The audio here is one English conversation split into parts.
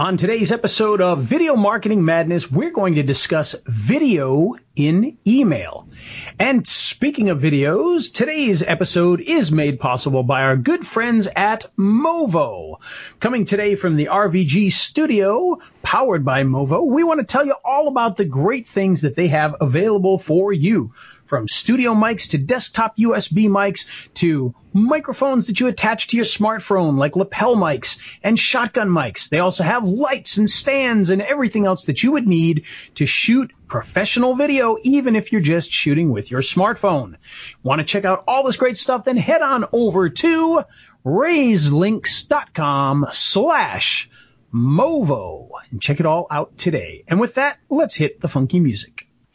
On today's episode of Video Marketing Madness, we're going to discuss video in email. And speaking of videos, today's episode is made possible by our good friends at Movo. Coming today from the RVG studio, powered by Movo, we want to tell you all about the great things that they have available for you from studio mics to desktop USB mics to microphones that you attach to your smartphone like lapel mics and shotgun mics. They also have lights and stands and everything else that you would need to shoot professional video even if you're just shooting with your smartphone. Want to check out all this great stuff? Then head on over to rayslinks.com slash Movo and check it all out today. And with that, let's hit the funky music.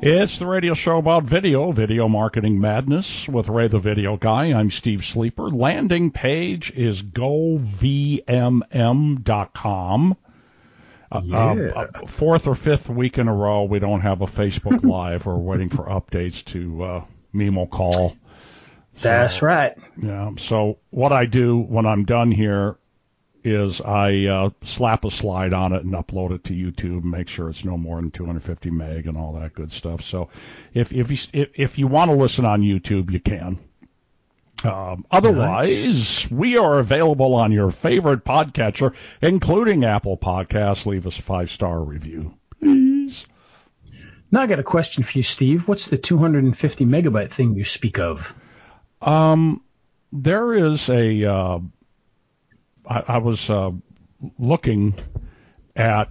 It's the radio show about video, Video Marketing Madness with Ray the Video Guy. I'm Steve Sleeper. Landing page is govmm.com. Uh, Yeah. uh, uh, fourth or fifth week in a row, we don't have a Facebook Live. We're waiting for updates to uh, Mimo call. That's right. Yeah. So what I do when I'm done here is I uh, slap a slide on it and upload it to YouTube, and make sure it's no more than 250 meg and all that good stuff. So if if you if, if you want to listen on YouTube, you can. Um, otherwise, we are available on your favorite podcatcher, including Apple Podcasts. Leave us a five star review, please. Now I got a question for you, Steve. What's the 250 megabyte thing you speak of? Um, there is a. Uh, I, I was uh, looking at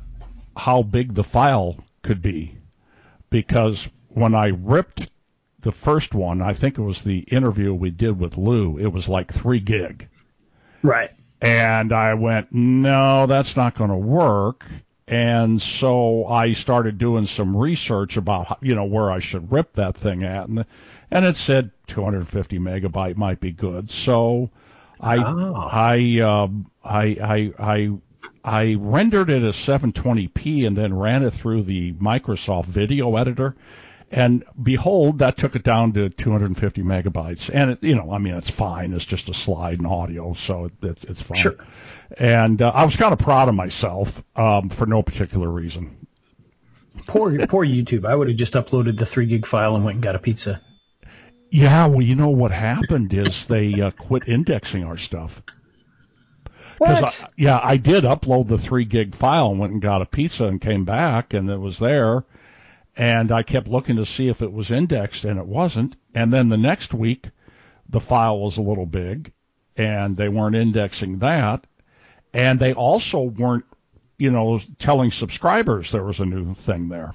how big the file could be because when I ripped the first one, I think it was the interview we did with Lou. It was like three gig, Right. and I went, no, that's not going to work. And so I started doing some research about you know where I should rip that thing at, and and it said 250 megabyte might be good. So I Oh. I um, I I I I rendered it as 720p and then ran it through the Microsoft Video Editor, and behold, that took it down to 250 megabytes. And it, you know, I mean, it's fine. It's just a slide in audio, so it, it's it's fine. Sure. And uh, I was kind of proud of myself um, for no particular reason. Poor, poor YouTube. I would have just uploaded the three gig file and went and got a pizza. Yeah, well, you know what happened is they uh, quit indexing our stuff. What? I, yeah, I did upload the three gig file and went and got a pizza and came back and it was there. And I kept looking to see if it was indexed and it wasn't. And then the next week, the file was a little big and they weren't indexing that. And they also weren't, you know, telling subscribers there was a new thing there.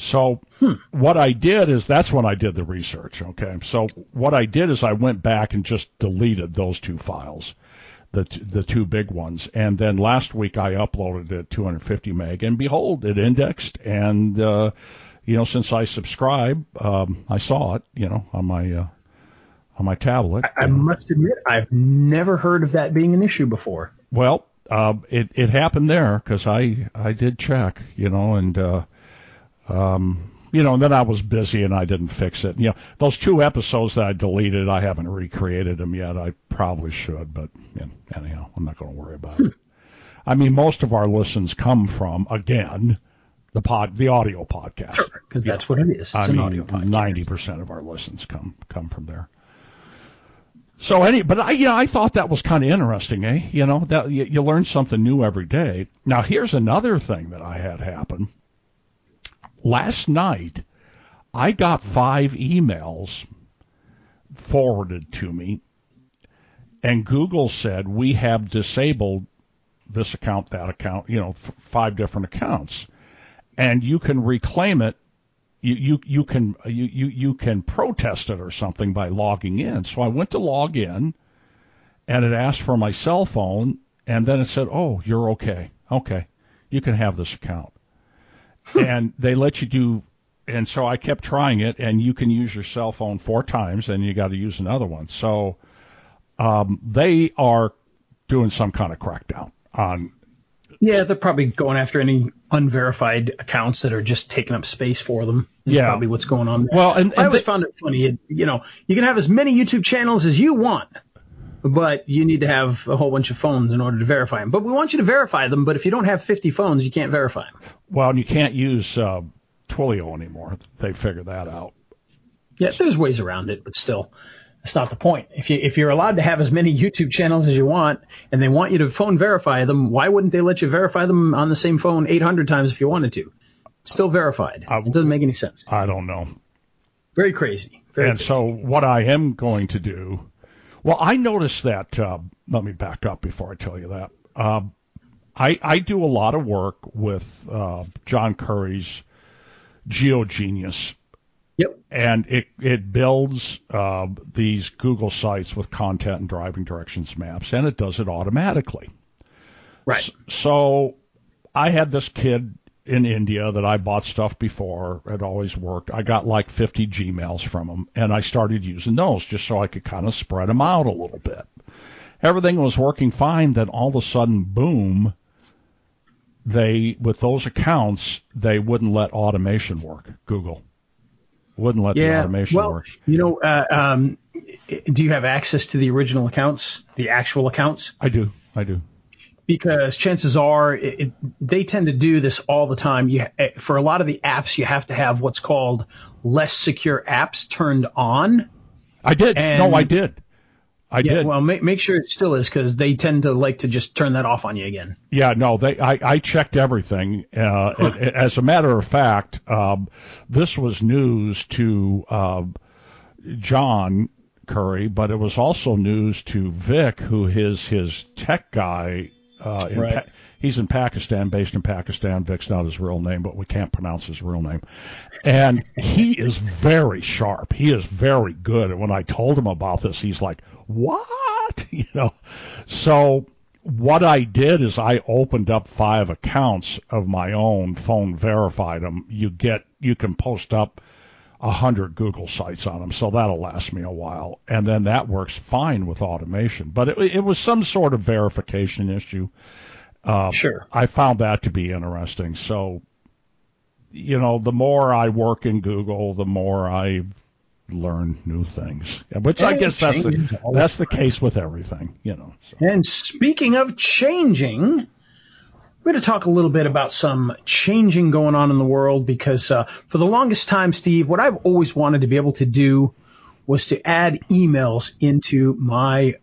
So what I did is that's when I did the research. Okay. So what I did is I went back and just deleted those two files, the t- the two big ones, and then last week I uploaded it 250 meg, and behold, it indexed, and uh, you know since I subscribe, um, I saw it, you know, on my uh, on my tablet. I must admit, I've never heard of that being an issue before. Well, uh, it it happened there because I I did check, you know, and uh, um, you know, and then I was busy and I didn't fix it. You know, those two episodes that I deleted, I haven't recreated them yet. I probably should, but you know, anyhow, I'm not going to worry about it. I mean, most of our listens come from again the pod, the audio podcast. Sure. Because that's what it is. It's I an mean, audio podcast. ninety percent of our listens come come from there. So any, but I, you know, I thought that was kind of interesting, eh? You know, that you, you learn something new every day. Now, here's another thing that I had happen. Last night, I got five emails forwarded to me, and Google said we have disabled this account, that account, you know, f- five different accounts, and you can reclaim it you, you, you can you, you, you can protest it or something by logging in. So I went to log in and it asked for my cell phone and then it said, Oh, you're okay. Okay. You can have this account. And they let you do, and so I kept trying it, and you can use your cell phone four times, and you got to use another one. So um, they are doing some kind of crackdown on. Yeah, they're probably going after any unverified accounts that are just taking up space for them. Yeah. probably what's going on. There. Well, and, I always they- found it funny. You know, you can have as many YouTube channels as you want, but you need to have a whole bunch of phones in order to verify them. But we want you to verify them. But if you don't have 50 phones, you can't verify them. Well, and you can't use uh, Twilio anymore. They figured that out. Yeah, there's ways around it, but still, that's not the point. If you if you're allowed to have as many YouTube channels as you want, and they want you to phone verify them, why wouldn't they let you verify them on the same phone 800 times if you wanted to? It's still verified. I- it doesn't make any sense. I don't know. Very crazy. Very and crazy. so what I am going to do, well, I noticed that. Uh, let me back up before I tell you that. Uh, I I do a lot of work with uh, John Curry's GeoGenius, Yep. and it it builds uh, these Google sites with content and driving directions maps, and it does it automatically. Right. So I had this kid in India that I bought stuff before. It always worked. I got like 50 Gmails from him, and I started using those just so I could kind of spread them out a little bit. Everything was working fine. Then all of a sudden, boom! They with those accounts, they wouldn't let automation work. Google wouldn't let the Yeah. automation Well, work. you know, uh, um, do you have access to the original accounts, the actual accounts? I do. I do. because chances are it, it, they tend to do this all the time. You, eh, for a lot of the apps, you have to have what's called less secure apps turned on. I did. And- no, I did. I Yeah, did. well, make, make sure it still is because they tend to like to just turn that off on you again. Yeah, no, they. I, I checked everything. Uh, as a matter of fact, um, this was news to uh, John Curry, but it was also news to Vic, who is his tech guy. Uh, in Right. Pa- he's in Pakistan, based in Pakistan. Vic's not his real name, but we can't pronounce his real name. And he is very sharp. He is very good. And when I told him about this, he's like, "What?" You know. So what I did is I opened up five accounts of my own, phone verified them. You get, you can post up a hundred Google sites on them, so that'll last me a while, and then that works fine with automation. But it, it was some sort of verification issue. Uh, Sure. I found that to be interesting. So, you know, the more I work in Google, the more I learn new things, which I guess that's the, that's the case with everything, you know. So. And speaking of changing, we're going to talk a little bit about some changing going on in the world because uh, for the longest time, Steve, what I've always wanted to be able to do was to add emails into my,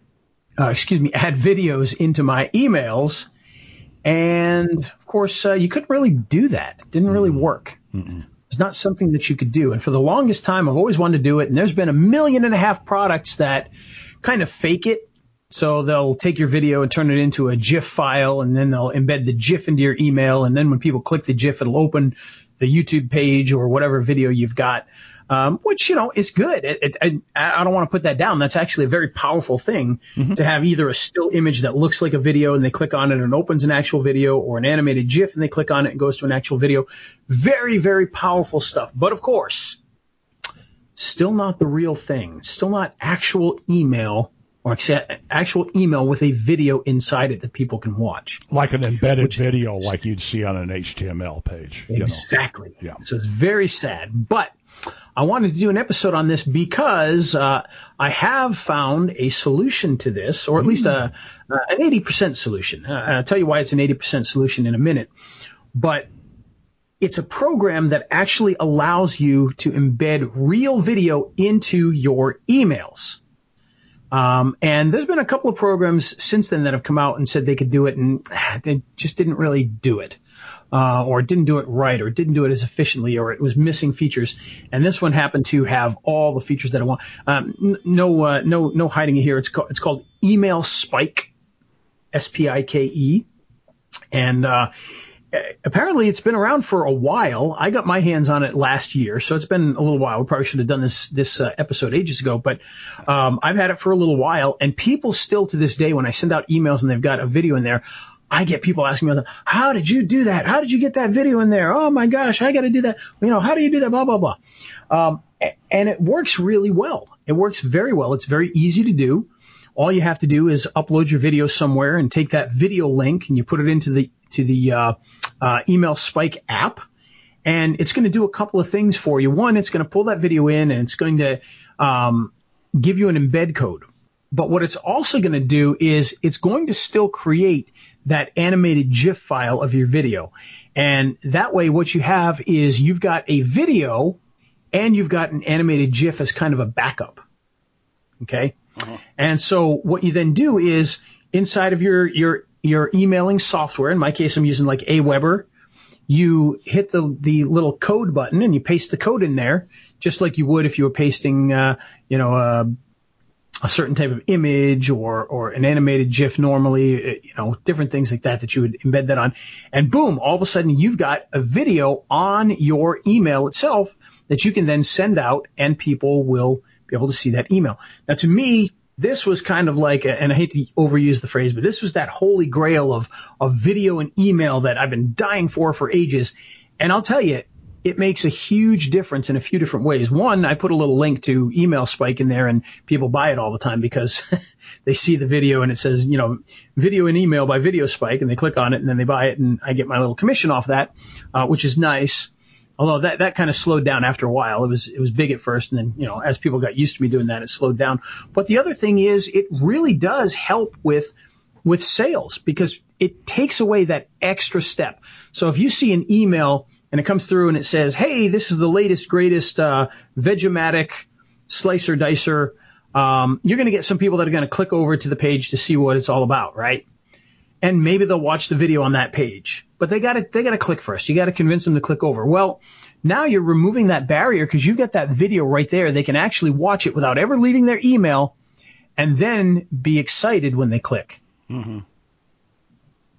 uh, excuse me, add videos into my emails. And of course, uh, you couldn't really do that. It didn't really work. It's not something that you could do. And for the longest time, I've always wanted to do it. And there's been a million and a half products that kind of fake it. So they'll take your video and turn it into a GIF file, and then they'll embed the GIF into your email. And then when people click the GIF, it'll open the YouTube page or whatever video you've got, um, which you know is good. It, it, I, I don't want to put that down. That's actually a very powerful thing to have either a still image that looks like a video and they click on it and opens an actual video, or an animated GIF and they click on it and goes to an actual video. Very, very powerful stuff. But of course, still not the real thing. Still not actual email or actual email with a video inside it that people can watch. like an embedded video like you'd see on an HTML page. You know. Exactly. Yeah. So it's very sad. But I wanted to do an episode on this because uh, I have found a solution to this, or at least a, uh, an 80% solution. Uh, I'll tell you why it's an 80% solution in a minute. But it's a program that actually allows you to embed real video into your emails. Um, and there's been a couple of programs since then that have come out and said they could do it, and ah, they just didn't really do it, uh, or it didn't do it right, or didn't do it as efficiently, or it was missing features. And this one happened to have all the features that I want. Um, n- no, uh, no, no hiding it here. It's called it's called Email Spike, S P I K E, and uh, apparently it's been around for a while. I got my hands on it last year, so it's been a little while. We probably should have done this this uh, episode ages ago, but um, I've had it for a little while, and people still to this day, when I send out emails and they've got a video in there, I get people asking me, how did you do that? How did you get that video in there? Oh my gosh, I got to do that. You know, how do you do that? Blah, blah, blah. Um, and it works really well. It works very well. It's very easy to do. All you have to do is upload your video somewhere and take that video link and you put it into the, to the, uh, uh, email spike app and it's going to do a couple of things for you. One, it's going to pull that video in and it's going to um, give you an embed code. But what it's also going to do is it's going to still create that animated GIF file of your video. And that way, what you have is you've got a video and you've got an animated GIF as kind of a backup. Okay. Uh-huh. And so what you then do is inside of your, your, your emailing software, in my case, I'm using like Aweber you hit the the little code button and you paste the code in there, just like you would if you were pasting, uh, you know, a, a certain type of image or or an animated GIF normally, uh, you know, different things like that that you would embed that on, and boom, all of a sudden you've got a video on your email itself that you can then send out, and people will be able to see that email. Now, to me, this was kind of like, and I hate to overuse the phrase, but this was that holy grail of, of video and email that I've been dying for for ages. And I'll tell you, it makes a huge difference in a few different ways. One, I put a little link to email spike in there and people buy it all the time because they see the video and it says, you know, video and email by video spike and they click on it and then they buy it and I get my little commission off that, uh, which is nice. Although that, that kind of slowed down after a while. It was, it was big at first. And then, you know, as people got used to me doing that, it slowed down. But the other thing is it really does help with, with sales because it takes away that extra step. So if you see an email and it comes through and it says, Hey, this is the latest, greatest, uh, Vegematic slicer dicer. Um, you're going to get some people that are going to click over to the page to see what it's all about, right? and maybe they'll watch the video on that page. But they gotta, they gotta click first. You gotta convince them to click over. Well, now you're removing that barrier because you've got that video right there. They can actually watch it without ever leaving their email and then be excited when they click. Mm-hmm.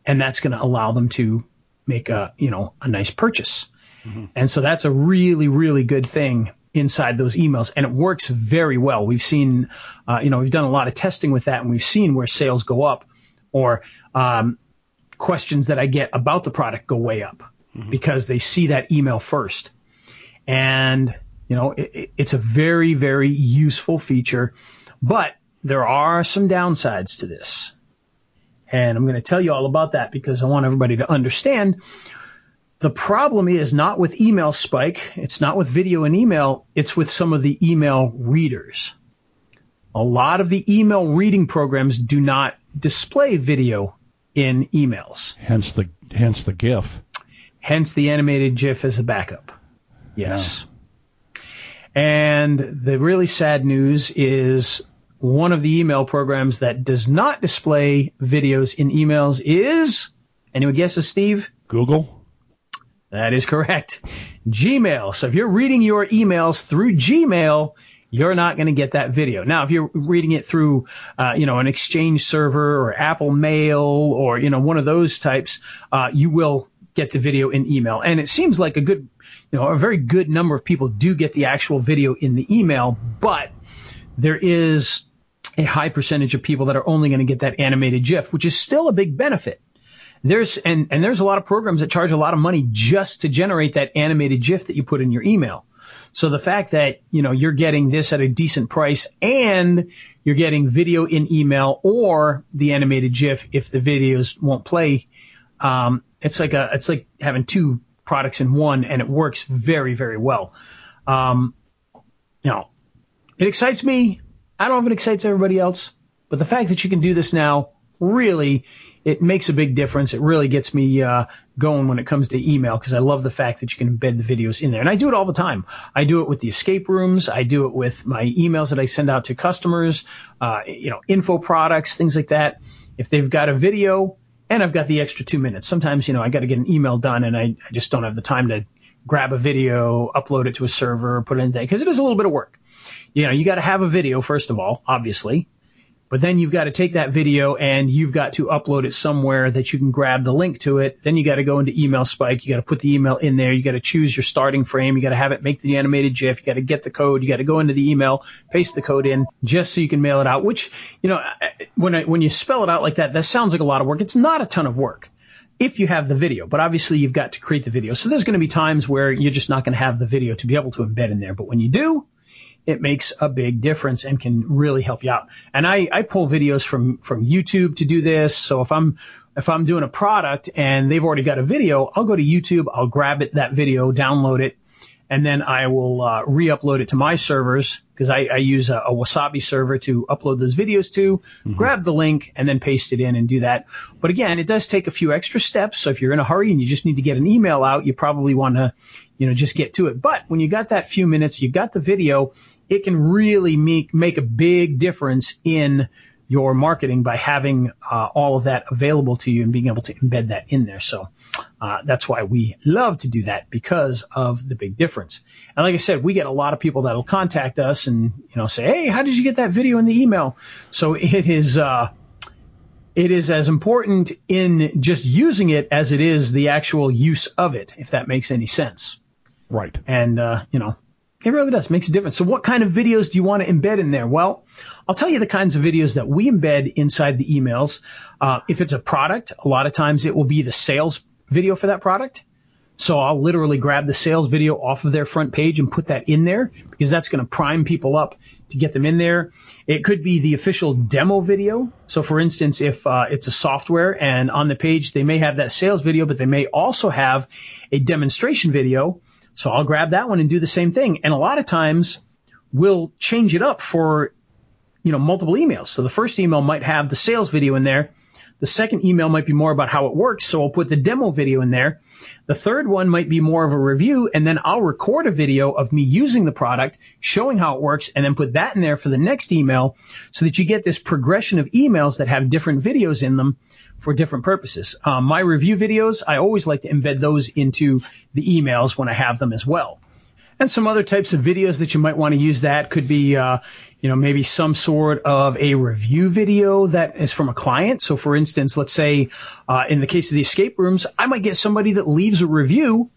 And that's going to allow them to make a, you know, a nice purchase. Mm-hmm. And so that's a really, really good thing inside those emails and it works very well. We've seen, uh, you know, we've done a lot of testing with that and we've seen where sales go up or um, questions that I get about the product go way up mm-hmm. because they see that email first. And, you know, it, it's a very, very useful feature, but there are some downsides to this. And I'm going to tell you all about that because I want everybody to understand the problem is not with email spike. It's not with video and email. It's with some of the email readers. A lot of the email reading programs do not display video in emails. Hence the hence the GIF. Hence the animated GIF as a backup. Yes. Yeah. And the really sad news is one of the email programs that does not display videos in emails is anyone guesses, Steve? Google. That is correct. Gmail. So if you're reading your emails through Gmail, you're not going to get that video. Now, if you're reading it through, uh, you know, an Exchange server or Apple Mail or, you know, one of those types, uh, you will get the video in email. And it seems like a good, you know, a very good number of people do get the actual video in the email, but there is a high percentage of people that are only going to get that animated GIF, which is still a big benefit. There's and and there's a lot of programs that charge a lot of money just to generate that animated GIF that you put in your email. So the fact that, you know, you're getting this at a decent price and you're getting video in email or the animated GIF if the videos won't play, um, it's like a, it's like having two products in one and it works very, very well. Um, you know, it excites me. I don't know if it excites everybody else, but the fact that you can do this now really it makes a big difference. It really gets me uh, going when it comes to email because I love the fact that you can embed the videos in there. And I do it all the time. I do it with the escape rooms. I do it with my emails that I send out to customers, uh, you know, info products, things like that. If they've got a video and I've got the extra two minutes, sometimes, you know, I got to get an email done and I, I just don't have the time to grab a video, upload it to a server, put it in there because it is a little bit of work. You know, you got to have a video, first of all, obviously But then you've got to take that video and you've got to upload it somewhere that you can grab the link to it. Then you got to go into email spike. You got to put the email in there. You got to choose your starting frame. You got to have it make the animated GIF. You got to get the code. You got to go into the email, paste the code in just so you can mail it out, which, you know, when I, when you spell it out like that, that sounds like a lot of work. It's not a ton of work if you have the video, but obviously you've got to create the video. So there's going to be times where you're just not going to have the video to be able to embed in there. But when you do, it makes a big difference and can really help you out. And I, I pull videos from, from YouTube to do this. So if I'm, if I'm doing a product and they've already got a video, I'll go to YouTube, I'll grab it, that video, download it, and then I will uh, re-upload it to my servers because I, I, use a, a, Wasabi server to upload those videos to, mm-hmm. grab the link, and then paste it in and do that. But again, it does take a few extra steps. So if you're in a hurry and you just need to get an email out, you probably want to, you know, just get to it. But when you got that few minutes, you got the video, it can really make make a big difference in your marketing by having uh, all of that available to you and being able to embed that in there. So uh, that's why we love to do that because of the big difference. And like I said, we get a lot of people that'll contact us and you know say, "Hey, how did you get that video in the email?" So it is. Uh, it is as important in just using it as it is the actual use of it, if that makes any sense. Right. And, uh, you know, it really does. Makes a difference. So what kind of videos do you want to embed in there? Well, I'll tell you the kinds of videos that we embed inside the emails. Uh, if it's a product, a lot of times it will be the sales video for that product. So I'll literally grab the sales video off of their front page and put that in there because that's going to prime people up to get them in there. It could be the official demo video. So for instance, if uh, it's a software and on the page they may have that sales video, but they may also have a demonstration video so I'll grab that one and do the same thing. And a lot of times we'll change it up for, you know, multiple emails. So the first email might have the sales video in there. The second email might be more about how it works. So I'll put the demo video in there. The third one might be more of a review and then I'll record a video of me using the product, showing how it works and then put that in there for the next email so that you get this progression of emails that have different videos in them for different purposes. Um, my review videos, I always like to embed those into the emails when I have them as well. And some other types of videos that you might want to use that could be, uh, you know, maybe some sort of a review video that is from a client. So, for instance, let's say uh, in the case of the escape rooms, I might get somebody that leaves a review,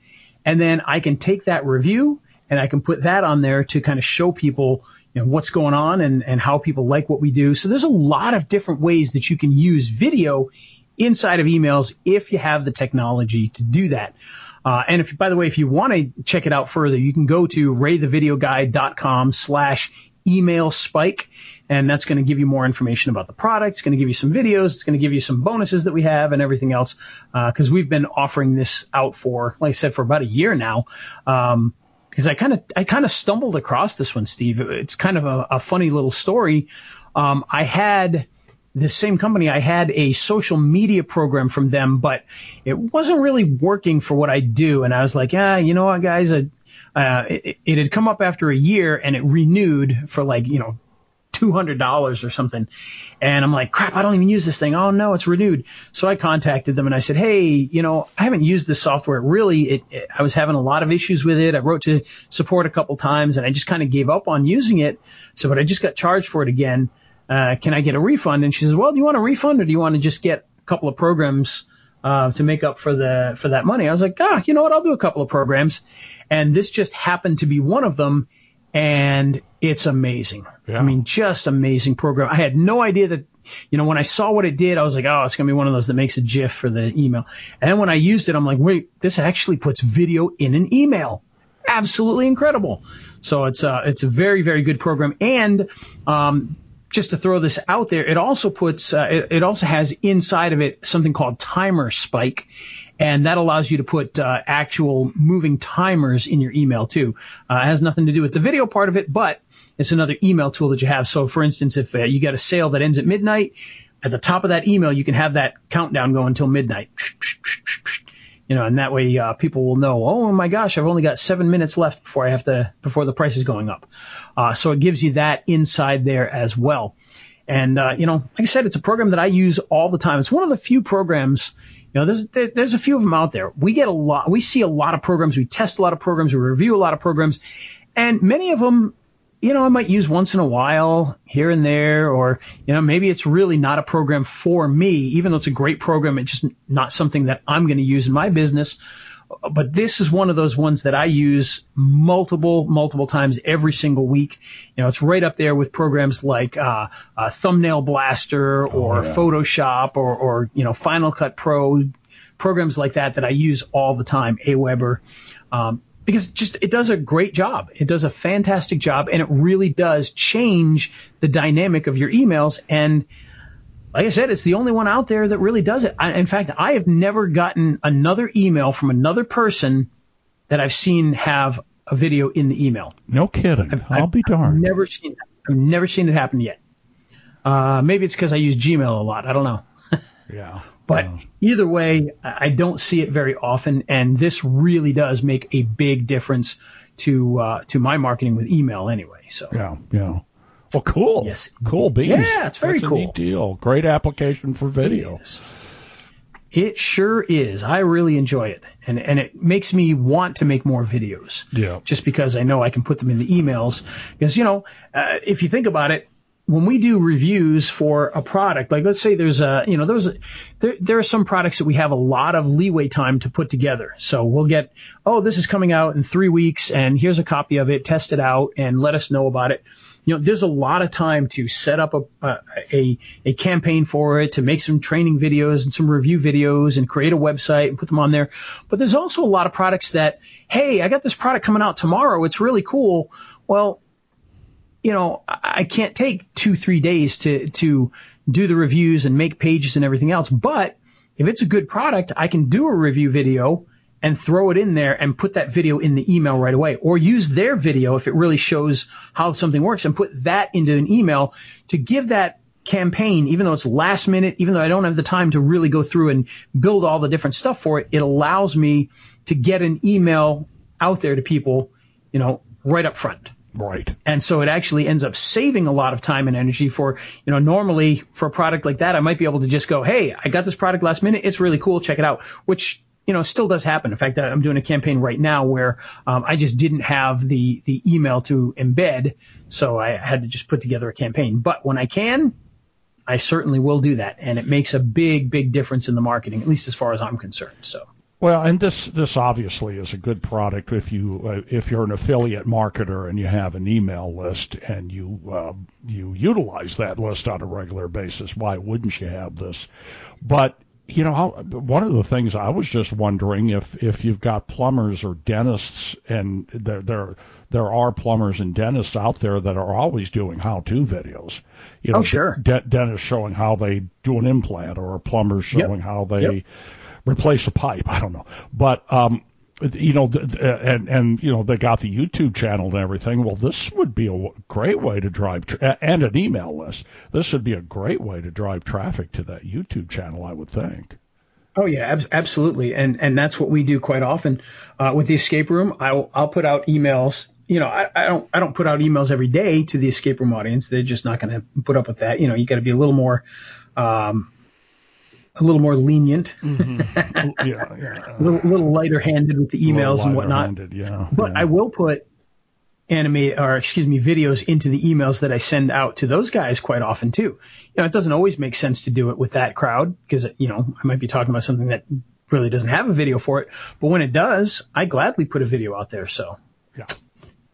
and then I can take that review and I can put that on there to kind of show people, you know, what's going on and, and how people like what we do. So there's a lot of different ways that you can use video inside of emails if you have the technology to do that. Uh, and if, by the way, if you want to check it out further, you can go to raythevideoguy.com slash email spike. And that's going to give you more information about the product. It's going to give you some videos. It's going to give you some bonuses that we have and everything else. Uh, cause we've been offering this out for, like I said, for about a year now. Um, because I kind of I kind of stumbled across this one, Steve. It's kind of a, a funny little story. Um, I had this same company, I had a social media program from them, but it wasn't really working for what I do. And I was like, yeah, you know what, guys, uh, it, it had come up after a year and it renewed for like, you know, $200 or something. And I'm like, crap, I don't even use this thing. Oh no, it's renewed. So I contacted them and I said, Hey, you know, I haven't used this software. Really, it, it, I was having a lot of issues with it. I wrote to support a couple times and I just kind of gave up on using it. So, but I just got charged for it again. Uh, can I get a refund? And she says, well, do you want a refund or do you want to just get a couple of programs uh, to make up for the for that money? I was like, ah, you know what? I'll do a couple of programs, and this just happened to be one of them, and it's amazing. Yeah. I mean, just amazing program. I had no idea that. You know, when I saw what it did, I was like, oh, it's going to be one of those that makes a GIF for the email. And when I used it, I'm like, wait, this actually puts video in an email absolutely incredible. So it's a, uh, it's a very, very good program. And, um, just to throw this out there, it also puts, uh, it, it, also has inside of it something called timer spike. And that allows you to put uh, actual moving timers in your email too. Uh, it has nothing to do with the video part of it, but it's another email tool that you have. So for instance, if uh, you get a sale that ends at midnight, at the top of that email, you can have that countdown go until midnight you know, and that way uh, people will know, oh my gosh, I've only got seven minutes left before I have to before the price is going up. Uh, so it gives you that inside there as well. And uh, you know, like I said, it's a program that I use all the time. It's one of the few programs. You know, there's there, there's a few of them out there. We get a lot. We see a lot of programs. We test a lot of programs. We review a lot of programs, and many of them you know, I might use once in a while here and there, or, you know, maybe it's really not a program for me, even though it's a great program. It's just not something that I'm going to use in my business. But this is one of those ones that I use multiple, multiple times every single week. You know, it's right up there with programs like uh, uh, Thumbnail Blaster or Oh, yeah. Photoshop or, or, you know, Final Cut Pro, programs like that that I use all the time, Aweber. Um, because just it does a great job. It does a fantastic job, and it really does change the dynamic of your emails. And like I said, it's the only one out there that really does it. I, in fact, I have never gotten another email from another person that I've seen have a video in the email. No kidding. I'll be I've darned. never seen that. I've never seen it happen yet. Uh, maybe it's because I use Gmail a lot. I don't know. yeah. But Yeah. either way, I I don't see it very often, and this really does make a big difference to uh, to my marketing with email anyway. So Yeah, yeah. Well, cool. Yes. Cool beans. Yeah, it's very That's a cool. neat deal. Great application for video. Yes. It sure is. I really enjoy it, and and it makes me want to make more videos. Yeah. Just because I know I can put them in the emails. Because you know, uh, if you think about it, when we do reviews for a product, like let's say there's a, you know, there's a, there there are some products that we have a lot of leeway time to put together. So we'll get, oh, this is coming out in three weeks, and here's a copy of it. Test it out and let us know about it you know, there's a lot of time to set up a, a, a, campaign for it, to make some training videos and some review videos and create a website and put them on there. But there's also a lot of products that, hey, I got this product coming out tomorrow. It's really cool. Well, you know, I can't take two, three days to, to do the reviews and make pages and everything else. But if it's a good product, I can do a review video and throw it in there and put that video in the email right away or use their video if it really shows how something works and put that into an email to give that campaign, even though it's last minute, even though I don't have the time to really go through and build all the different stuff for it, it allows me to get an email out there to people, you know, right up front. Right. And so it actually ends up saving a lot of time and energy for, you know, normally for a product like that, I might be able to just go, Hey, I got this product last minute. It's really cool. Check it out, which, you know, still does happen. In fact, I'm doing a campaign right now where um, I just didn't have the, the email to embed. So I had to just put together a campaign. But when I can, I certainly will do that. And it makes a big, big difference in the marketing, at least as far as I'm concerned. So. Well, and this this obviously is a good product if you uh, if you're an affiliate marketer and you have an email list and you uh, you utilize that list on a regular basis. Why wouldn't you have this? But you know, how, one of the things I was just wondering if if you've got plumbers or dentists, and there there there are plumbers and dentists out there that are always doing how-to videos. You know, Oh, sure. de- dentists showing how they do an implant, or plumbers Yep. showing how they Yep. replace a pipe. I don't know, but um, you know, th- and and you know, they got the YouTube channel and everything. Well, this would be a great way to drive tra- and an email list. This would be a great way to drive traffic to that YouTube channel, I would think. Oh yeah, ab- absolutely, and and that's what we do quite often uh, with the escape room. I'll I'll put out emails. You know, I, I don't I don't put out emails every day to the escape room audience. They're just not going to put up with that. You know, you got to be a little more, um, a little more lenient, mm-hmm. yeah, yeah. a uh, little, little lighter handed with the emails and whatnot. Lighter-handed, Yeah, But yeah. I will put anime or excuse me videos into the emails that I send out to those guys quite often too. You know, it doesn't always make sense to do it with that crowd because you know I might be talking about something that really doesn't have a video for it. But when it does, I gladly put a video out there. So yeah.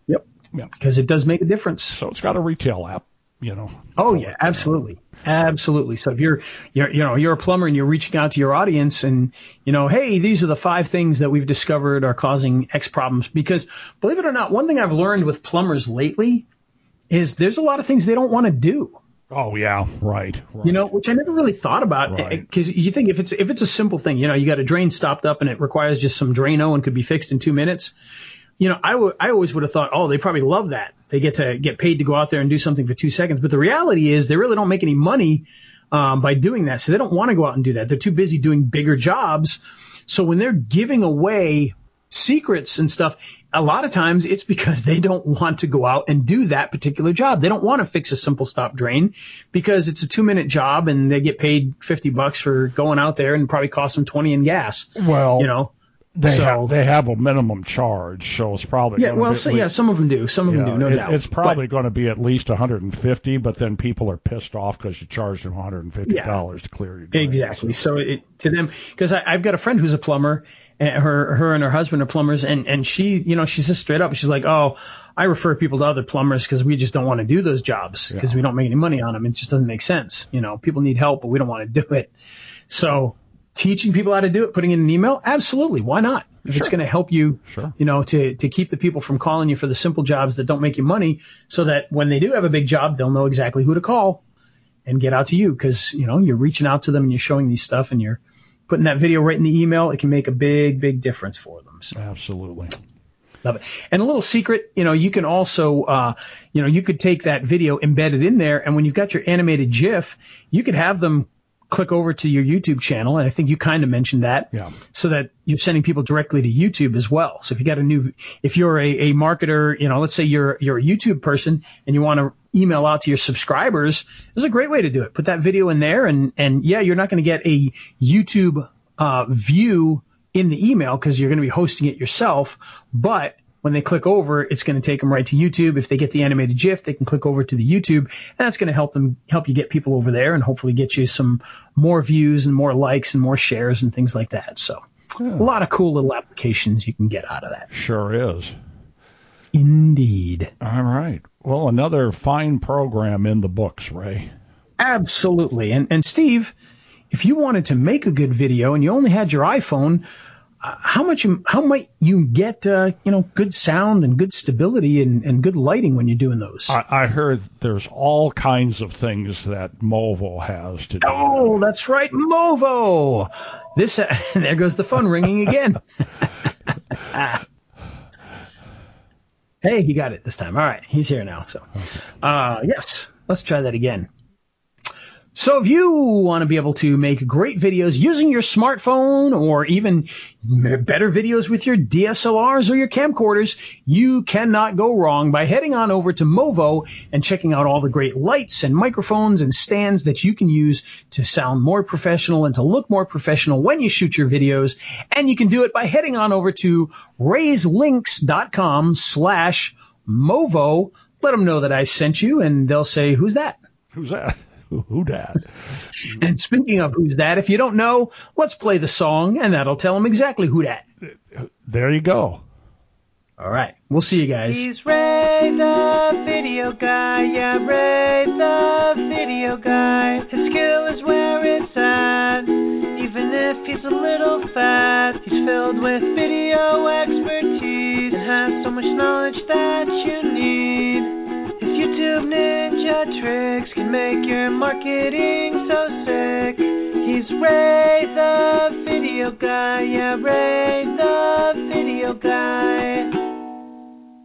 yep, Yeah. because it does make a difference. So it's got a retail app, you know. Oh yeah, absolutely. Absolutely. So if you're, you're, you know, you're a plumber and you're reaching out to your audience and, you know, hey, these are the five things that we've discovered are causing X problems. Because believe it or not, one thing I've learned with plumbers lately is there's a lot of things they don't want to do. Oh yeah, right. right. You know, which I never really thought about eh, Right. because you think if it's if it's a simple thing, you know, you got a drain stopped up and it requires just some Drano and could be fixed in two minutes. You know, I I always would have thought, oh, they probably love that. They get to get paid to go out there and do something for two seconds. But the reality is, they really don't make any money um, by doing that, so they don't want to go out and do that. They're too busy doing bigger jobs. So when they're giving away secrets and stuff, a lot of times it's because they don't want to go out and do that particular job. They don't want to fix a simple stop drain because it's a two minute job and they get paid 50 bucks for going out there and probably cost them 20 in gas. well, You know, They so, have they have a minimum charge, so it's probably yeah. Well, be so, least- yeah, some of them do. Some of them yeah, do, no it- doubt. It's probably going to be at least 150, but then people are pissed off because you charged them 150 dollars to clear your drain. Exactly. So it, to them, because I've got a friend who's a plumber, and her her and her husband are plumbers, and and she, you know, she's just straight up. She's like, oh, I refer people to other plumbers because we just don't want to do those jobs because Yeah. we don't make any money on them. It just doesn't make sense. You know, people need help, but we don't want to do it. So teaching people how to do it, putting in an email, absolutely, why not? If it's going to help you, Sure. you know, to to keep the people from calling you for the simple jobs that don't make you money, so that when they do have a big job, they'll know exactly who to call and get out to you because you know you're reaching out to them and you're showing these stuff and you're putting that video right in the email. It can make a big, big difference for them. So Absolutely. love it. And a little secret, you know, you can also, uh, you know, you could take that video embedded in there, and when you've got your animated GIF, you could have them click over to your YouTube channel, and I think you kind of mentioned that, Yeah. so that you're sending people directly to YouTube as well. So if you got a new, if you're a, a marketer, you know, let's say you're you're a YouTube person and you want to email out to your subscribers, this is a great way to do it. Put that video in there, and and yeah, you're not going to get a YouTube uh, view in the email because you're going to be hosting it yourself, but when they click over, it's going to take them right to YouTube. If they get the animated GIF, they can click over to the YouTube, and that's going to help them help you get people over there, and hopefully get you some more views and more likes and more shares and things like that. So, a lot of cool little applications you can get out of that. Sure is. Indeed, All right. Well, another fine program in the books, Ray. absolutely. And and Steve, if you wanted to make a good video and you only had your iPhone. Uh, how much? you- How might you get? Uh, you know, good sound and good stability and, and good lighting when you're doing those. I, I heard there's all kinds of things that Movo has to do. Oh, that's right, Movo. This there goes the phone ringing again. hey, he got it this time. All right, he's here now. So, uh, yes, let's try that again. So if you want to be able to make great videos using your smartphone or even better videos with your DSLRs or your camcorders, you cannot go wrong by heading on over to Movo and checking out all the great lights and microphones and stands that you can use to sound more professional and to look more professional when you shoot your videos. And you can do it by heading on over to rayslinks.com slash Movo. Let them know that I sent you and they'll say, who's that? Who's that? Who, who dat? And speaking of who's that, if you don't know, let's play the song and that'll tell them exactly who that. There you go. All right. We'll see you guys. He's Ray the video guy, yeah, Ray the video guy. His skill is where it's at, even if he's a little fat. He's filled with video expertise and has so much knowledge that you need. YouTube ninja tricks can make your marketing so sick. He's Ray the video guy, yeah, Ray the video guy.